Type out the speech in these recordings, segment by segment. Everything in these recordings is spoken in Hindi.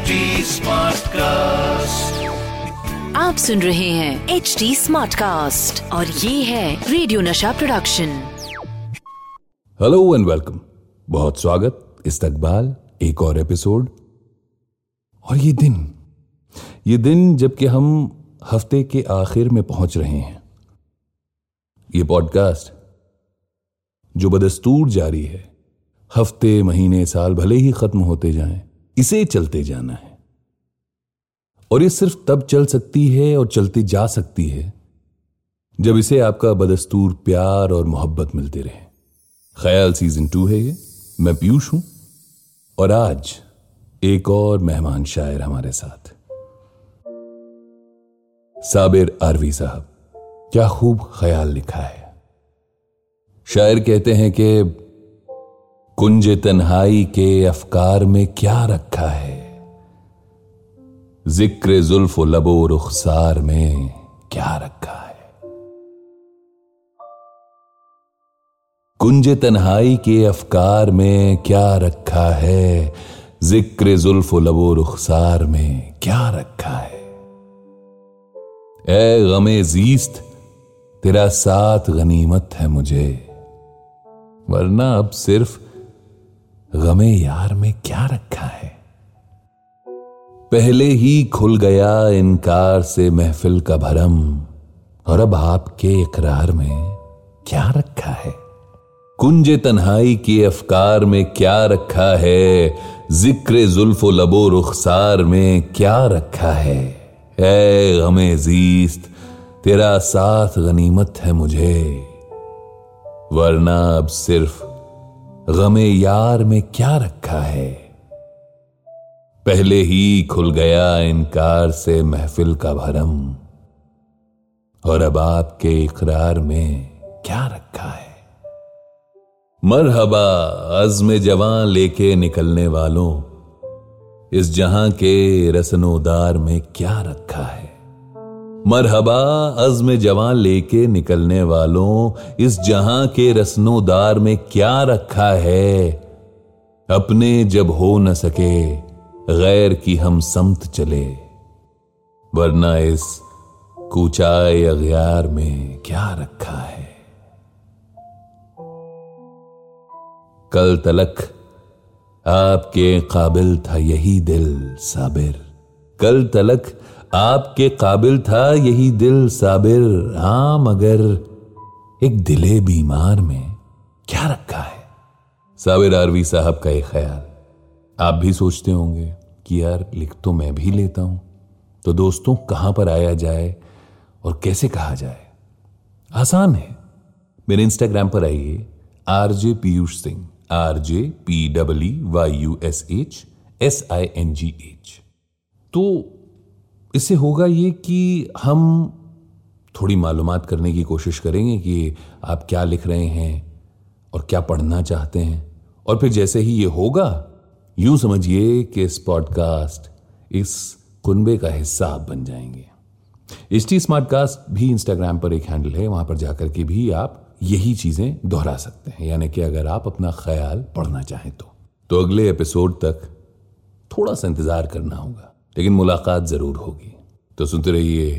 HD कास्ट आप सुन रहे हैं एच डी स्मार्ट कास्ट और ये है रेडियो नशा प्रोडक्शन हेलो एंड वेलकम बहुत स्वागत इस्तकबाल एक और एपिसोड और ये दिन ये दिन जबकि हम हफ़्ते के आखिर में पहुँच रहे हैं। ये पॉडकास्ट जो बदस्तूर जारी है हफ़्ते महीने साल भले ही खत्म होते जाएँ इसे चलते जाना है। और ये सिर्फ़ तब चल सकती है और चलती जा सकती है, जब इसे आपका बदस्तूर प्यार और मोहब्बत मिलते रहे। ख्याल सीज़न टू है ये। मैं पीयूष हूँ और आज एक और मेहमान शायर हमारे साथ। साबिर आरवी साहब, क्या खूब ख्याल लिखा है। शायर कहते हैं कि कुंज तन्हाई के अफकार में क्या रखा है? ज़िक्र जुल्फ लबो रुखसार में क्या रखा है? कुंज तन्हाई के अफकार में क्या रखा है? ज़िक्र जुल्फ लबो रुखसार में क्या रखा है? ए गमे जीस्त, तेरा साथ गनीमत है मुझे। वरना अब सिर्फ़ गमे यार में क्या रखा है? पहले ही खुल गया इनकार से महफिल का भरम, और अब आपके इकरार में क्या रखा है? कुंज तन्हाई के अफकार में क्या रखा है? ज़िक्र जुल्फो लबो रुखसार में क्या रखा है? ए गमे जीस्त, तेरा साथ गनीमत है मुझे, वरना अब सिर्फ़ गमे यार में क्या रखा है? पहले ही खुल गया इनकार से महफिल का भरम। और अब आपके इकरार में क्या रखा है? मरहबा अज़्म जवां लेके निकलने वालों, इस जहाँ के रसनोदार में क्या रखा है? मरहबा अज़्म जवान लेके निकलने वालों, इस जहाँ के रसनोदार में क्या रखा है? अपने जब हो न सके, गैर की हम समत चले। वरना इस कूचाए अगयार में क्या रखा है? कल तलक आपके काबिल था यही दिल, साबिर। कल तलक आपके काबिल था यही दिल साबिर। हाँ, मगर एक दिले बीमार में क्या रखा है? साबिर आरवी साहब का एक ख्याल। आप भी सोचते होंगे कि यार, लिख तो मैं भी लेता हूँ। तो दोस्तों, कहाँ पर आया जाए और कैसे कहा जाए? आसान है। मेरे इंस्टाग्राम पर आइए, RJ Piyush Singh. R J P W Y U S H S I N G H. तो इससे होगा ये कि हम थोड़ी मालूम करने की कोशिश करेंगे कि आप क्या लिख रहे हैं और क्या पढ़ना चाहते हैं। और फिर जैसे ही ये होगा, यूँ समझिए कि इस पॉडकास्ट इस कुनबे का हिस्सा आप बन जाएँगे। एच टी स्मार्टकास्ट भी इंस्टाग्राम पर एक हैंडल है, वहाँ पर जाकर के भी आप यही चीज़ें दोहरा सकते हैं। यानी कि अगर आप अपना ख्याल पढ़ना चाहें तो। तो अगले एपिसोड तक थोड़ा सा इंतज़ार करना होगा। लेकिन मुलाकात ज़रूर होगी। तो सुनते रहिए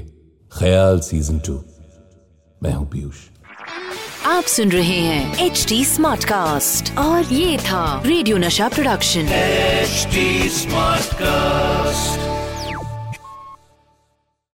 ख्याल सीज़न टू मैं हूँ पीयूष। आप सुन रहे हैं एच डी स्मार्ट कास्ट और ये था रेडियो नशा प्रोडक्शन एच स्मार्ट Smartcast.